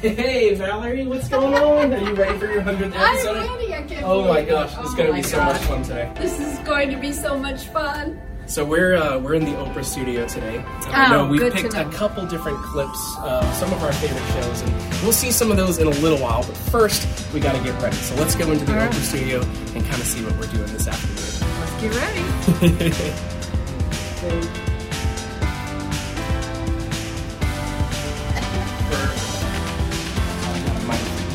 Hey, Valerie, what's going on? Are you ready for your 100th episode? I'm ready. I can't Oh my gosh, it's Oh gonna my be so gosh. much fun today. This is going to be so much fun. So we're uh, we're in the Oprah studio today. Oh, know we've good to picked a couple different clips of some of our favorite shows, and we'll see some of those in a little while. But first, we got to get ready. So let's go into the All right. Oprah studio and kind of see what we're doing this afternoon. Let's get ready.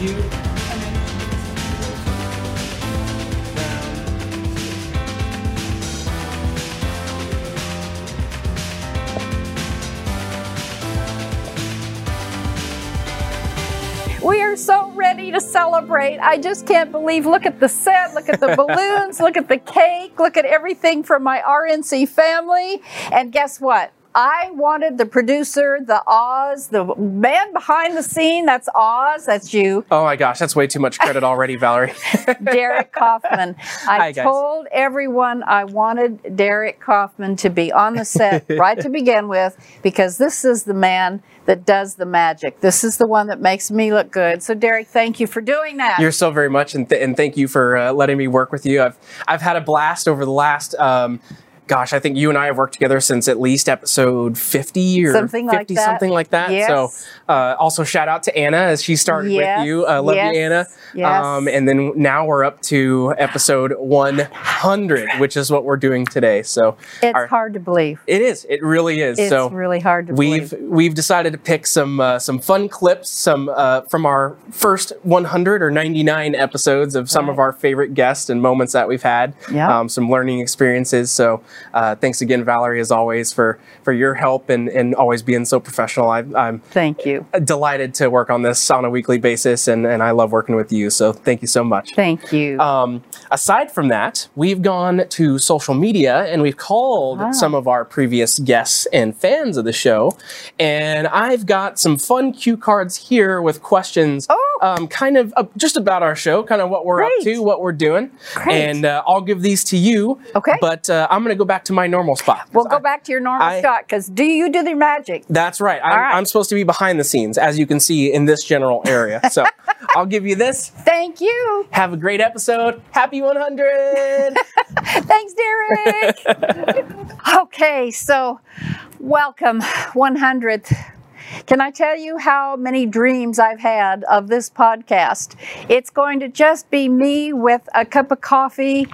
you. We are so ready to celebrate. I just can't believe. Look at the set, look at the balloons, look at the cake, look at everything from my RNC family. And guess what? I wanted the producer, the Oz, the man behind the scene. That's Oz. That's you, Oh my gosh, that's way too much credit already, Valerie. Derek Kaufman. I Hi, told everyone I wanted Derek Kaufman to be on the set right to begin with because this is the man that does the magic. This is the one that makes me look good. So, Derek, thank you for doing that. You're so very much, and, th- and thank you for uh, letting me work with you. I've I've had a blast over the last. Um, Gosh, I think you and I have worked together since at least episode 50 or Something like 50, that. something like that. Yes. So, uh, also shout out to Anna as she started Yes, with you. Uh, love yes, you, Anna. yes. Um, and then now we're up to episode 100, which is what we're doing today. So, It's our- hard to believe. it is. It really is. So it's so, really hard to We've believe. we've decided to pick some uh, some fun clips, some uh, from our first 100 or 99 episodes of some of our favorite guests and moments that we've had. Yeah. Um, some learning experiences. So uh, thanks again, Valerie, as always, for for your help and and always being so professional. I, I'm Thank you. delighted to work on this on a weekly basis, and and I love working with you. So thank you so much. Thank you. Um, aside from that, we've gone to social media and we've called Ah. some of our previous guests and fans of the show. And I've got some fun cue cards here with questions, Oh. Um, kind of uh, just about our show, kind of what we're up to, what we're doing. Great. And uh, I'll give these to you. Okay. But uh, I'm going to go back to my normal spot. we'll go back to your normal I- shot because do you do the magic? That's right. I'm, right. I'm supposed to be behind the scenes, as you can see in this general area. So I'll give you this. Thank you. Have a great episode. Happy 100. Thanks, Derek. okay, so welcome, 100th. Can I tell you how many dreams I've had of this podcast? It's going to just be me with a cup of coffee.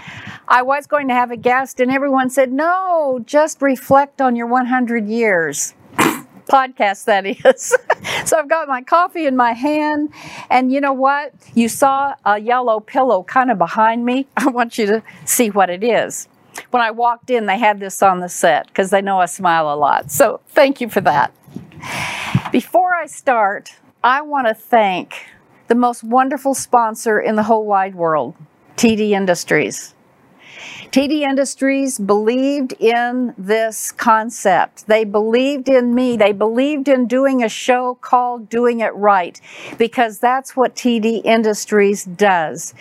I was going to have a guest, and everyone said, no, just reflect on your 100 years. podcast that is. so I've got my coffee in my hand, and you know what? You saw a yellow pillow kind of behind me. I want you to see what it is. When I walked in, they had this on the set because they know I smile a lot. So thank you for that. Before I start, I want to thank the most wonderful sponsor in the whole wide world, TD Industries. TD Industries believed in this concept. They believed in me. They believed in doing a show called Doing It Right because that's what TD Industries does.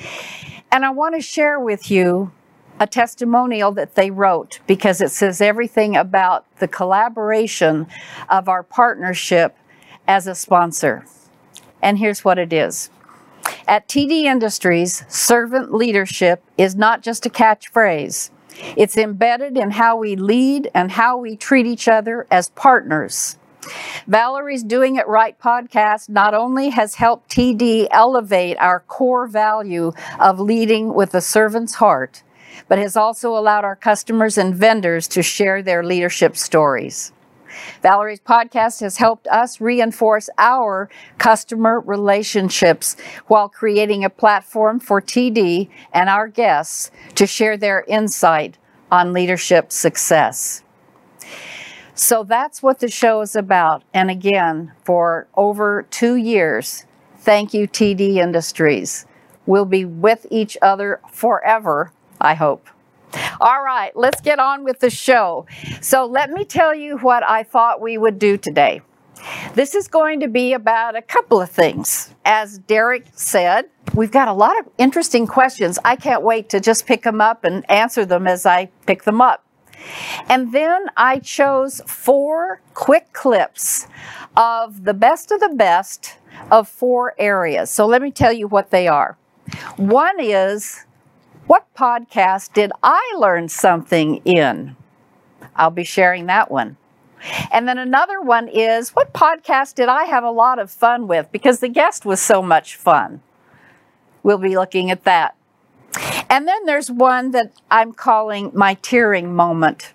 And I want to share with you a testimonial that they wrote because it says everything about the collaboration of our partnership as a sponsor. And here's what it is. At TD Industries, servant leadership is not just a catchphrase. It's embedded in how we lead and how we treat each other as partners. Valerie's Doing It Right podcast not only has helped TD elevate our core value of leading with a servant's heart, but has also allowed our customers and vendors to share their leadership stories. Valerie's podcast has helped us reinforce our customer relationships while creating a platform for TD and our guests to share their insight on leadership success. So that's what the show is about. And again, for over two years, thank you, TD Industries. We'll be with each other forever, I hope. All right, let's get on with the show. So, let me tell you what I thought we would do today. This is going to be about a couple of things. As Derek said, we've got a lot of interesting questions. I can't wait to just pick them up and answer them as I pick them up. And then I chose four quick clips of the best of the best of four areas. So let me tell you what they are. One is what podcast did I learn something in? I'll be sharing that one. And then another one is what podcast did I have a lot of fun with because the guest was so much fun? We'll be looking at that. And then there's one that I'm calling my tearing moment.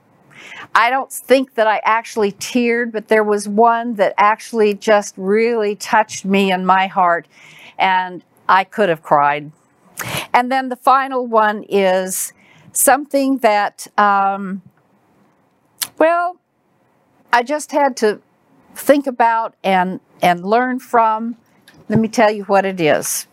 I don't think that I actually teared, but there was one that actually just really touched me in my heart, and I could have cried. And then the final one is something that, um, well, I just had to think about and, and learn from. Let me tell you what it is.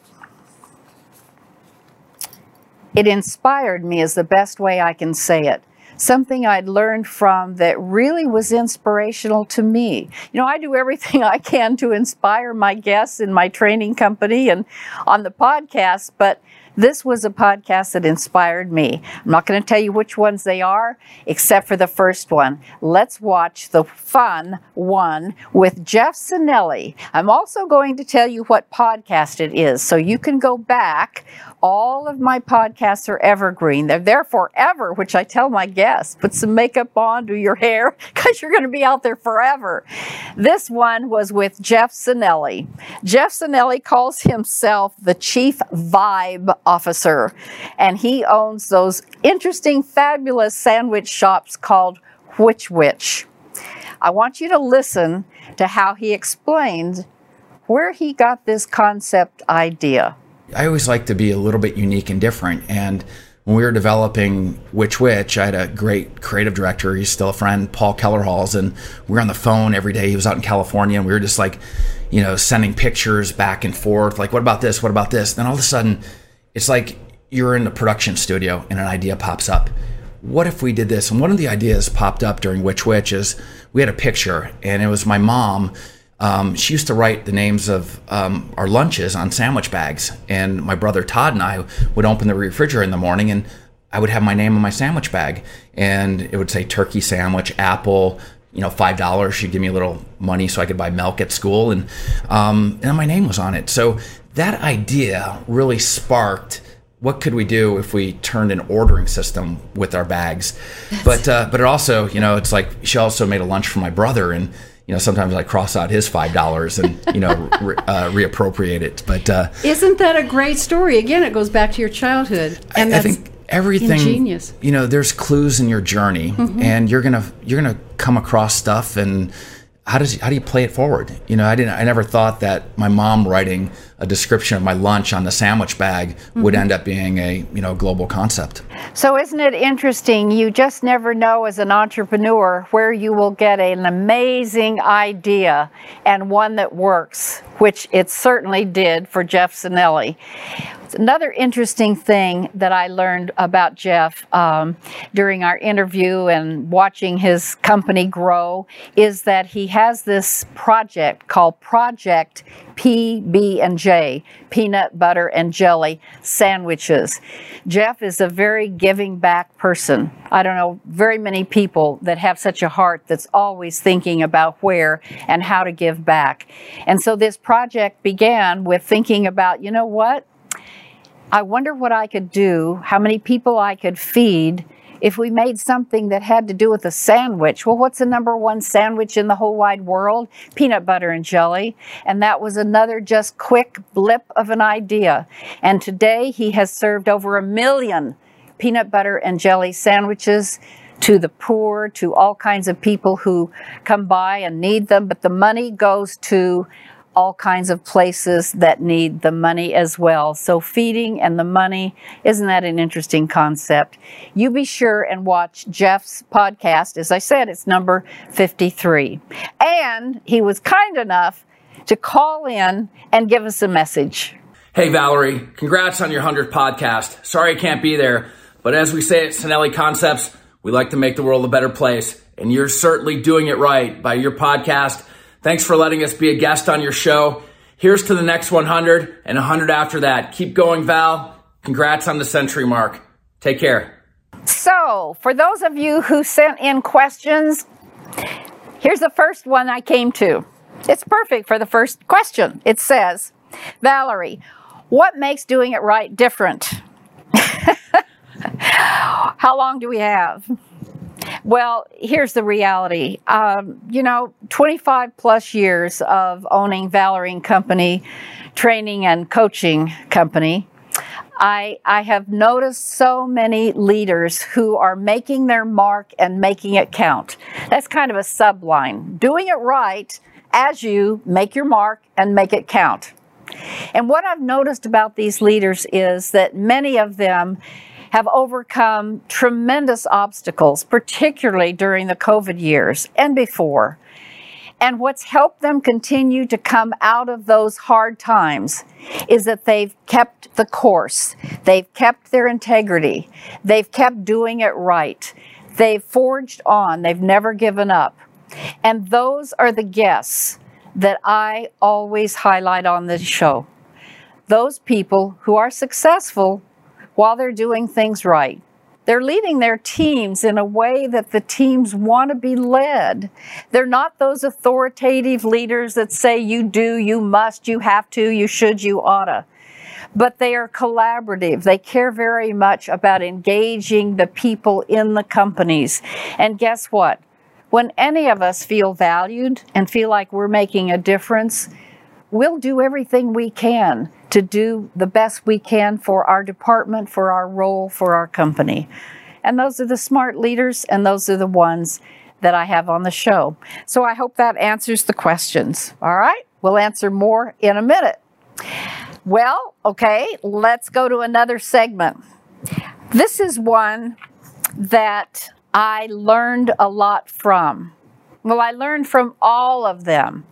It inspired me, is the best way I can say it. Something I'd learned from that really was inspirational to me. You know, I do everything I can to inspire my guests in my training company and on the podcast, but this was a podcast that inspired me. I'm not going to tell you which ones they are, except for the first one. Let's watch the fun one with Jeff Sinelli. I'm also going to tell you what podcast it is, so you can go back. All of my podcasts are evergreen. They're there forever, which I tell my guests. Put some makeup on, do your hair, because you're going to be out there forever. This one was with Jeff Sinelli. Jeff Sinelli calls himself the Chief Vibe officer. And he owns those interesting, fabulous sandwich shops called Which Wich. I want you to listen to how he explained where he got this concept idea. I always like to be a little bit unique and different. And when we were developing Which Wich, I had a great creative director. He's still a friend, Paul Kellerhalls, and we were on the phone every day. He was out in California, and we were just like, you know, sending pictures back and forth. Like, what about this? What about this? Then all of a sudden, it's like you're in the production studio and an idea pops up. What if we did this? And one of the ideas popped up during Which Wich is we had a picture, and it was my mom. Um, she used to write the names of um, our lunches on sandwich bags, and my brother Todd and I would open the refrigerator in the morning, and I would have my name on my sandwich bag, and it would say turkey sandwich, apple, you know, five dollars. She'd give me a little money so I could buy milk at school, and um, and my name was on it. So that idea really sparked what could we do if we turned an ordering system with our bags but uh, but it also you know it's like she also made a lunch for my brother and you know sometimes i cross out his five dollars and you know re- uh, reappropriate it but uh, Isn't that a great story? Again, it goes back to your childhood, and I that's think everything ingenious. you know there's clues in your journey and you're gonna you're gonna come across stuff and how does how do you play it forward you know i didn't i never thought that my mom writing a description of my lunch on the sandwich bag would end up being a you know global concept So, isn't it interesting? You just never know as an entrepreneur where you will get an amazing idea and one that works, which it certainly did for Jeff Sinelli. Another interesting thing that I learned about Jeff um, during our interview and watching his company grow is that he has this project called Project PB and J, peanut butter and jelly sandwiches. Jeff is a very giving back person. I don't know very many people that have such a heart that's always thinking about where and how to give back. And so this project began with thinking about, you know what? I wonder what I could do, how many people I could feed if we made something that had to do with a sandwich. Well, what's the number one sandwich in the whole wide world? Peanut butter and jelly. And that was another just quick blip of an idea. And today he has served over a million peanut butter and jelly sandwiches to the poor, to all kinds of people who come by and need them. But the money goes to all kinds of places that need the money as well. So, feeding and the money, isn't that an interesting concept? You be sure and watch Jeff's podcast. As I said, it's number 53. And he was kind enough to call in and give us a message. Hey, Valerie, congrats on your 100th podcast. Sorry I can't be there, but as we say at Sinelli Concepts, we like to make the world a better place, and you're certainly doing it right by your podcast. Thanks for letting us be a guest on your show. Here's to the next 100 and 100 after that. Keep going, Val. Congrats on the century mark. Take care. So, for those of you who sent in questions, here's the first one I came to. It's perfect for the first question. It says, Valerie, what makes doing it right different? How long do we have? Well, here's the reality. Um, you know, 25 plus years of owning Valerie and Company, training and coaching company. I, I have noticed so many leaders who are making their mark and making it count. That's kind of a subline. Doing it right as you make your mark and make it count. And what I've noticed about these leaders is that many of them have overcome tremendous obstacles, particularly during the COVID years and before. And what's helped them continue to come out of those hard times is that they've kept the course, they've kept their integrity, they've kept doing it right, they've forged on, they've never given up. And those are the guests that I always highlight on this show. Those people who are successful while they're doing things right. They're leading their teams in a way that the teams want to be led. They're not those authoritative leaders that say you do, you must, you have to, you should, you oughta. But they are collaborative. They care very much about engaging the people in the companies. And guess what? When any of us feel valued and feel like we're making a difference, we'll do everything we can to do the best we can for our department, for our role, for our company. And those are the smart leaders, and those are the ones that I have on the show. So I hope that answers the questions. All right, we'll answer more in a minute. Well, okay, let's go to another segment. This is one that I learned a lot from. Well, I learned from all of them,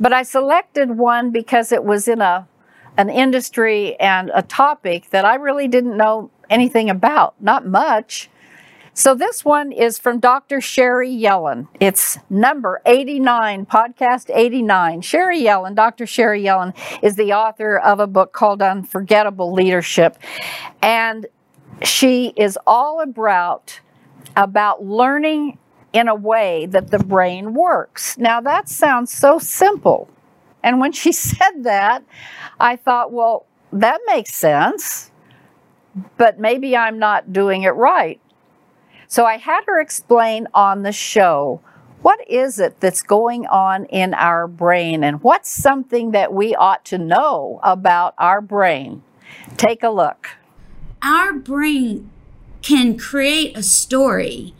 but I selected one because it was in a an industry and a topic that I really didn't know anything about, not much. So this one is from Dr. Sherry Yellen. It's number 89, podcast 89. Sherry Yellen, Dr. Sherry Yellen, is the author of a book called Unforgettable Leadership. And she is all about about learning in a way that the brain works. Now that sounds so simple. And when she said that, I thought, well, that makes sense, but maybe I'm not doing it right. So I had her explain on the show what is it that's going on in our brain and what's something that we ought to know about our brain. Take a look. Our brain can create a story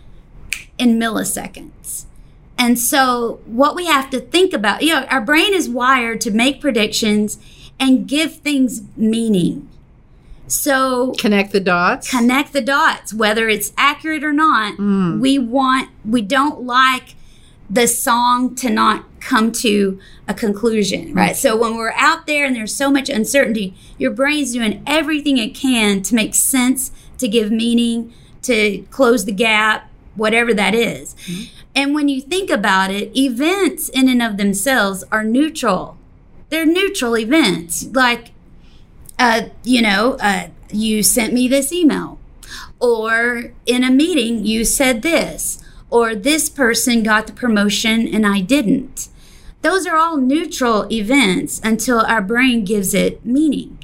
in milliseconds. And so, what we have to think about, you know, our brain is wired to make predictions and give things meaning. So, Connect the dots. connect the dots, whether it's accurate or not. Mm. We want, we don't like the song to not come to a conclusion, mm. right? So when we're out there and there's so much uncertainty, your brain's doing everything it can to make sense, to give meaning, to close the gap, whatever that is. And when you think about it, events in and of themselves are neutral. They're neutral events. Like uh, you know, uh, you sent me this email, or in a meeting, you said this, or this person got the promotion and I didn't. Those are all neutral events until our brain gives it meaning.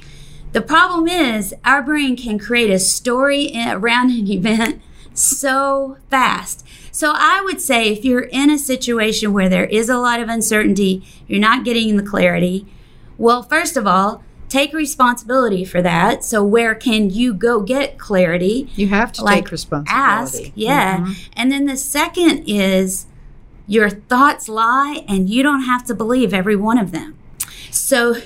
The problem is, our brain can create a story around an event so fast. So I would say if you're in a situation where there is a lot of uncertainty, you're not getting the clarity, well, first of all, take responsibility for that. So where can you go get clarity? You have to Like, take responsibility. Ask, yeah. Mm-hmm. And then the second is your thoughts lie and you don't have to believe every one of them. So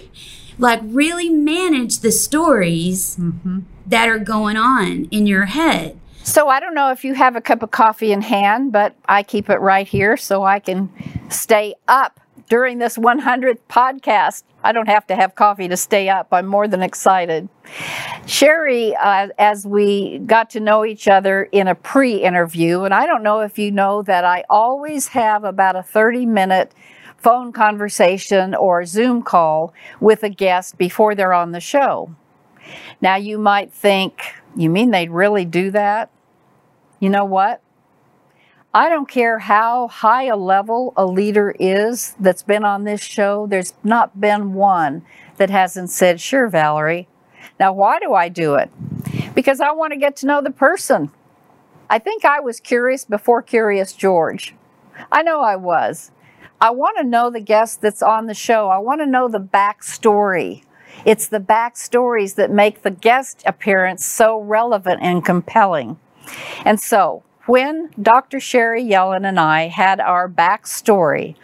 like really manage the stories mm-hmm. that are going on in your head. So I don't know if you have a cup of coffee in hand, but I keep it right here so I can stay up during this 100th podcast. I don't have to have coffee to stay up. I'm more than excited. Sherry, uh, as we got to know each other in a pre interview, and I don't know if you know that I always have about a 30 minute phone conversation or Zoom call with a guest before they're on the show. Now, you might think, you mean they'd really do that? You know what? I don't care how high a level a leader is that's been on this show, there's not been one that hasn't said, Sure, Valerie. Now, why do I do it? Because I want to get to know the person. I think I was curious before Curious George. I know I was. I want to know the guest that's on the show. I want to know the backstory. It's the backstories that make the guest appearance so relevant and compelling. And so, when Dr. Sherry Yellen and I had our backstory,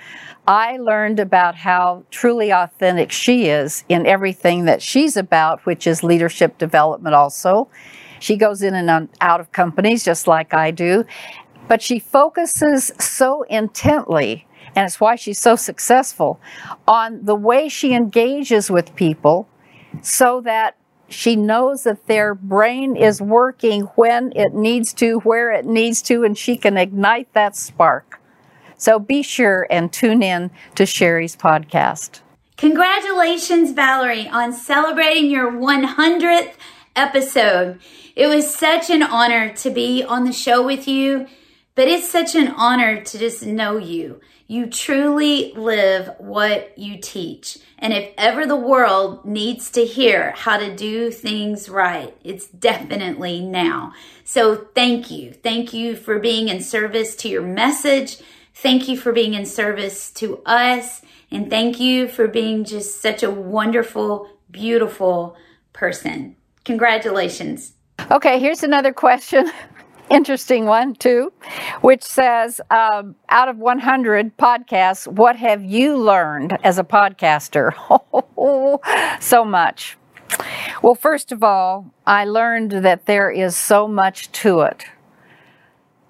I learned about how truly authentic she is in everything that she's about, which is leadership development also. She goes in and out of companies just like I do, but she focuses so intently, and it's why she's so successful, on the way she engages with people so that she knows that their brain is working when it needs to, where it needs to, and she can ignite that spark. So be sure and tune in to Sherry's podcast. Congratulations, Valerie, on celebrating your 100th episode. It was such an honor to be on the show with you, but it's such an honor to just know you. You truly live what you teach. And if ever the world needs to hear how to do things right, it's definitely now. So thank you. Thank you for being in service to your message. Thank you for being in service to us. And thank you for being just such a wonderful, beautiful person. Congratulations. Okay, here's another question. Interesting one, too, which says um, out of 100 podcasts, what have you learned as a podcaster? so much. Well, first of all, I learned that there is so much to it.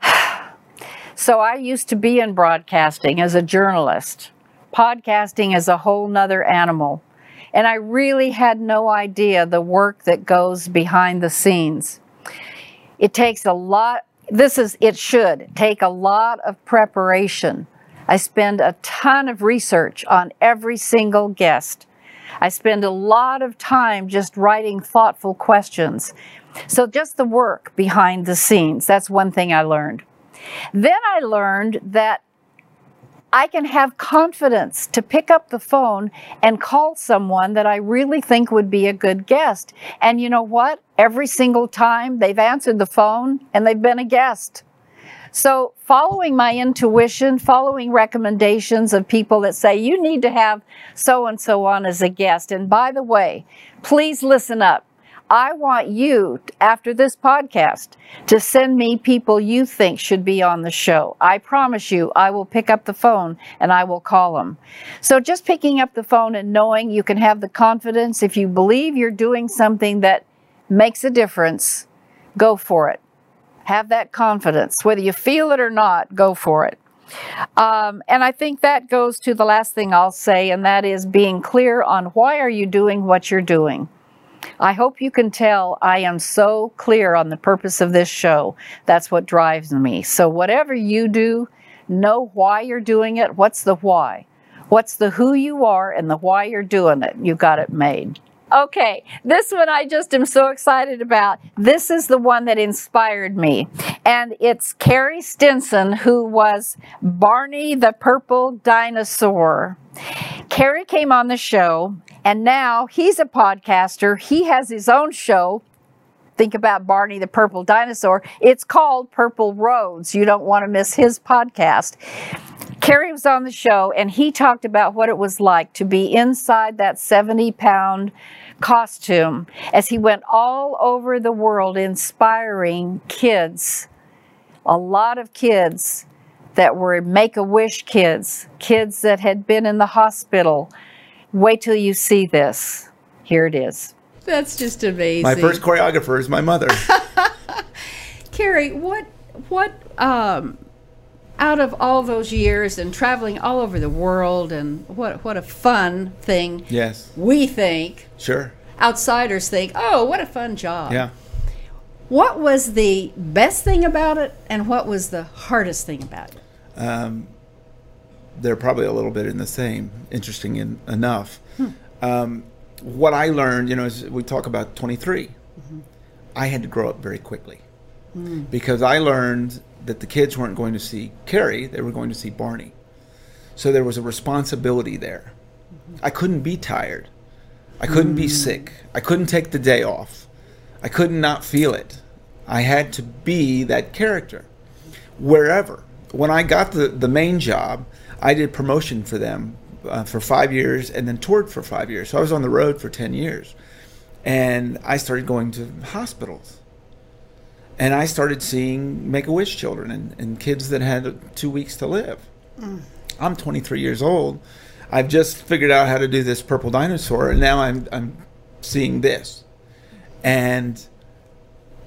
So I used to be in broadcasting as a journalist. Podcasting is a whole nother animal. And I really had no idea the work that goes behind the scenes. It takes a lot, this is, it should take a lot of preparation. I spend a ton of research on every single guest. I spend a lot of time just writing thoughtful questions. So, just the work behind the scenes, that's one thing I learned. Then I learned that I can have confidence to pick up the phone and call someone that I really think would be a good guest. And you know what? Every single time they've answered the phone and they've been a guest. So, following my intuition, following recommendations of people that say you need to have so and so on as a guest. And by the way, please listen up. I want you, after this podcast, to send me people you think should be on the show. I promise you, I will pick up the phone and I will call them. So just picking up the phone and knowing you can have the confidence, if you believe you're doing something that makes a difference, go for it. Have that confidence. Whether you feel it or not, go for it. Um, and I think that goes to the last thing I'll say, and that is being clear on why are you doing what you're doing. I hope you can tell I am so clear on the purpose of this show. That's what drives me. So, whatever you do, know why you're doing it. What's the why? What's the who you are and the why you're doing it? You got it made. Okay, this one I just am so excited about. This is the one that inspired me. And it's Carey Stinson, who was Barney the Purple Dinosaur. Carey came on the show, and now he's a podcaster. He has his own show. Think about Barney the Purple Dinosaur. It's called Purple Roads. You don't want to miss his podcast. Carey was on the show, and he talked about what it was like to be inside that 70 pound costume as he went all over the world inspiring kids, a lot of kids that were make a wish kids, kids that had been in the hospital. Wait till you see this. Here it is. That's just amazing. My first choreographer is my mother. Carey, what what um out of all those years and traveling all over the world and what what a fun thing yes. we think Sure. outsiders think oh what a fun job Yeah. what was the best thing about it and what was the hardest thing about it Um, they're probably a little bit in the same. Interesting in, enough. Um, what I learned, you know, is we talk about 23. I had to grow up very quickly. because I learned that the kids weren't going to see Carey, they were going to see Barney. So there was a responsibility there. I couldn't be tired. I couldn't be sick. I couldn't take the day off. I could not not feel it. I had to be that character wherever. When I got the, the main job, I did promotion for them uh, for five years and then toured for five years. So I was on the road for 10 years. And I started going to hospitals. And I started seeing Make a Wish children and, and kids that had two weeks to live. Mm. I'm 23 years old. I've just figured out how to do this purple dinosaur, and now I'm, I'm seeing this. And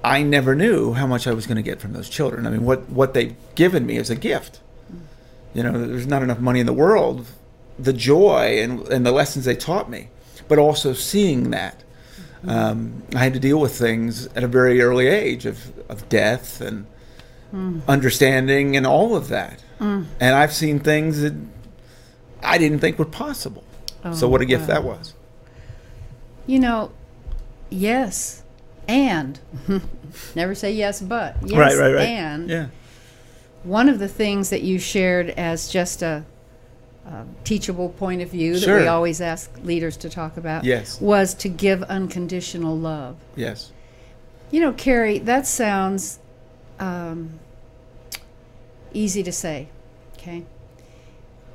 I never knew how much I was going to get from those children. I mean, what, what they've given me is a gift. You know, there's not enough money in the world. The joy and, and the lessons they taught me, but also seeing that. Um, I had to deal with things at a very early age of, of death and understanding and all of that. And I've seen things that I didn't think were possible. so, what a gift that was. You know, yes, and never say yes, but yes, right, right, right. and yeah. one of the things that you shared as just a, a teachable point of view that we always ask leaders to talk about Yes. was to give unconditional love. Yes. You know, Carey, that sounds um, easy to say, okay?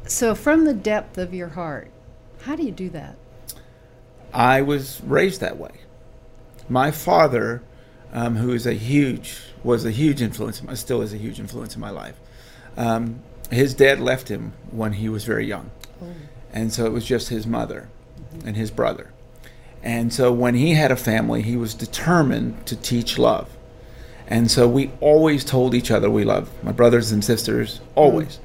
So, from the depth of your heart, how do you do that? I was raised that way. My father, um, who is a huge, was a huge influence, in still is a huge influence in my life. Um, his dad left him when he was very young, oh. and so it was just his mother mm-hmm. and his brother. And so when he had a family, he was determined to teach love. And so we always told each other we love my brothers and sisters, mm-hmm. always.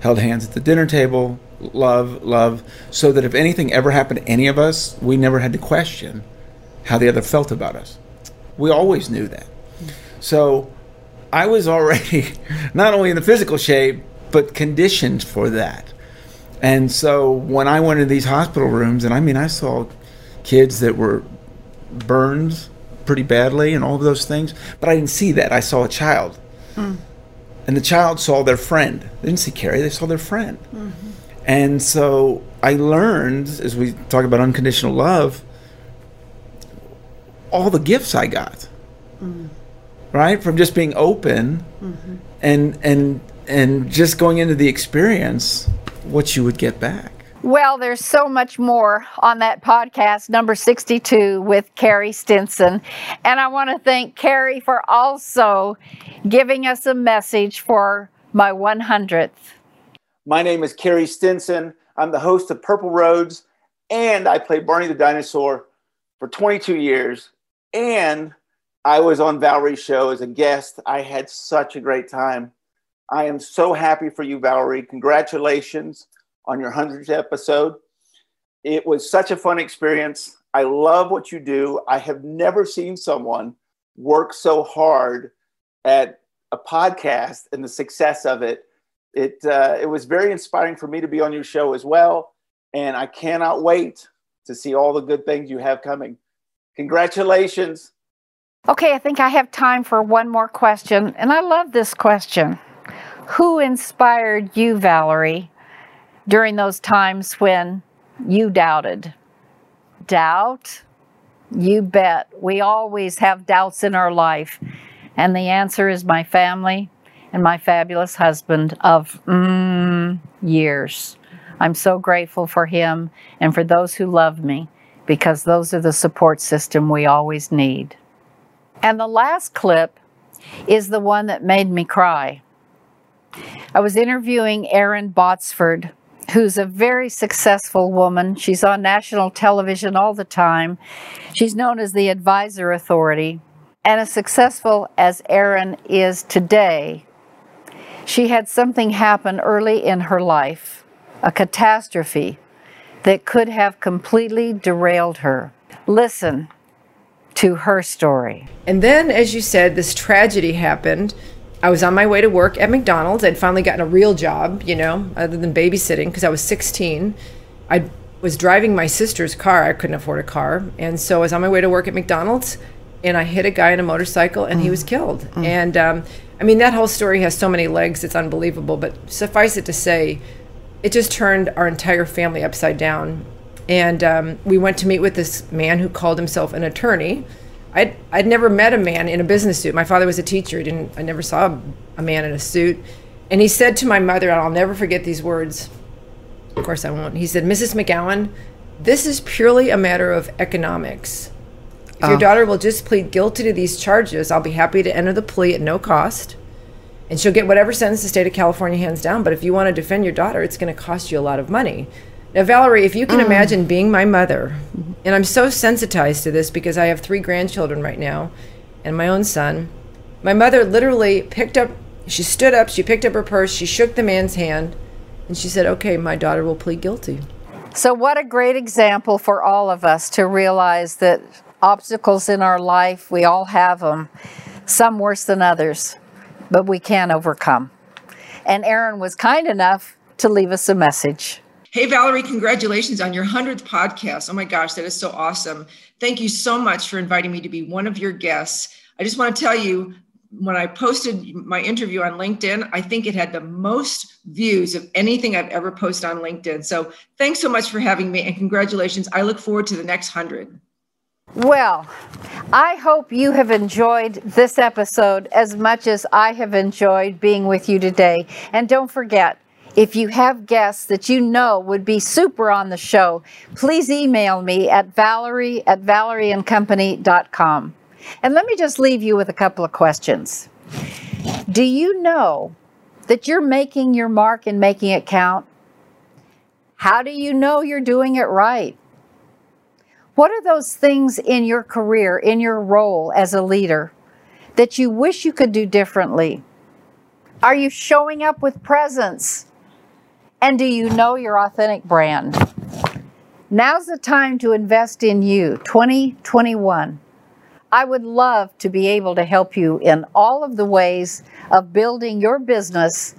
Held hands at the dinner table, love, love, so that if anything ever happened to any of us, we never had to question how the other felt about us. We always knew that. Mm-hmm. So I was already not only in the physical shape, but conditioned for that. And so when I went into these hospital rooms, and I mean, I saw kids that were burned pretty badly and all of those things, but I didn't see that. I saw a child. Hmm. And the child saw their friend. They didn't see Carey, they saw their friend. Mm-hmm. And so I learned, as we talk about unconditional love, all the gifts I got. Mm-hmm. Right? From just being open mm-hmm. and and and just going into the experience, what you would get back. Well, there's so much more on that podcast, number 62, with Carey Stinson. And I want to thank Carey for also giving us a message for my 100th. My name is Carey Stinson. I'm the host of Purple Roads, and I played Barney the Dinosaur for 22 years. And I was on Valerie's show as a guest. I had such a great time. I am so happy for you, Valerie. Congratulations on your 100th episode. It was such a fun experience. I love what you do. I have never seen someone work so hard at a podcast and the success of it it uh, it was very inspiring for me to be on your show as well, and I cannot wait to see all the good things you have coming. Congratulations! Okay, I think I have time for one more question. And I love this question Who inspired you, Valerie, during those times when you doubted? Doubt? You bet. We always have doubts in our life. And the answer is my family and my fabulous husband of mm, years. I'm so grateful for him and for those who love me because those are the support system we always need. And the last clip is the one that made me cry. I was interviewing Erin Botsford, who's a very successful woman. She's on national television all the time. She's known as the Advisor Authority. And as successful as Erin is today, she had something happen early in her life, a catastrophe that could have completely derailed her. Listen to her story. And then, as you said, this tragedy happened. I was on my way to work at McDonald's. I'd finally gotten a real job, you know, other than babysitting, because I was 16. I was driving my sister's car. I couldn't afford a car. And so I was on my way to work at McDonald's. and I hit a guy on a motorcycle, and he was killed. And um, I mean, that whole story has so many legs; it's unbelievable. But suffice it to say, it just turned our entire family upside down. And um, we went to meet with this man who called himself an attorney. I'd, I'd never met a man in a business suit. My father was a teacher. He didn't, I never saw a, a man in a suit. And he said to my mother, and I'll never forget these words. Of course, I won't. He said, Mrs. McGowan, this is purely a matter of economics. If your oh. daughter will just plead guilty to these charges, I'll be happy to enter the plea at no cost. And she'll get whatever sentence the state of California hands down. But if you want to defend your daughter, it's going to cost you a lot of money. Now, Valerie, if you can mm. imagine being my mother, and I'm so sensitized to this because I have three grandchildren right now and my own son. My mother literally picked up, she stood up, she picked up her purse, she shook the man's hand, and she said, Okay, my daughter will plead guilty. So, what a great example for all of us to realize that obstacles in our life, we all have them, some worse than others, but we can overcome. And Erin was kind enough to leave us a message. Hey, Valerie, congratulations on your 100th podcast. Oh my gosh, that is so awesome. Thank you so much for inviting me to be one of your guests. I just want to tell you, when I posted my interview on LinkedIn, I think it had the most views of anything I've ever posted on LinkedIn. So thanks so much for having me and congratulations. I look forward to the next 100. Well, I hope you have enjoyed this episode as much as I have enjoyed being with you today. And don't forget, if you have guests that you know would be super on the show, please email me at valerie at valerieandcompany.com. And let me just leave you with a couple of questions. Do you know that you're making your mark and making it count? How do you know you're doing it right? What are those things in your career, in your role as a leader, that you wish you could do differently? Are you showing up with presence? And do you know your authentic brand? Now's the time to invest in you, 2021. I would love to be able to help you in all of the ways of building your business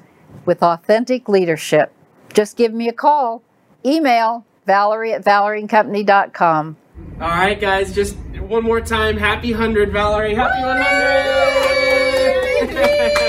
with authentic leadership. Just give me a call, email valerie at valerieandcompany.com. All right, guys, just one more time. Happy 100, Valerie. Happy 100.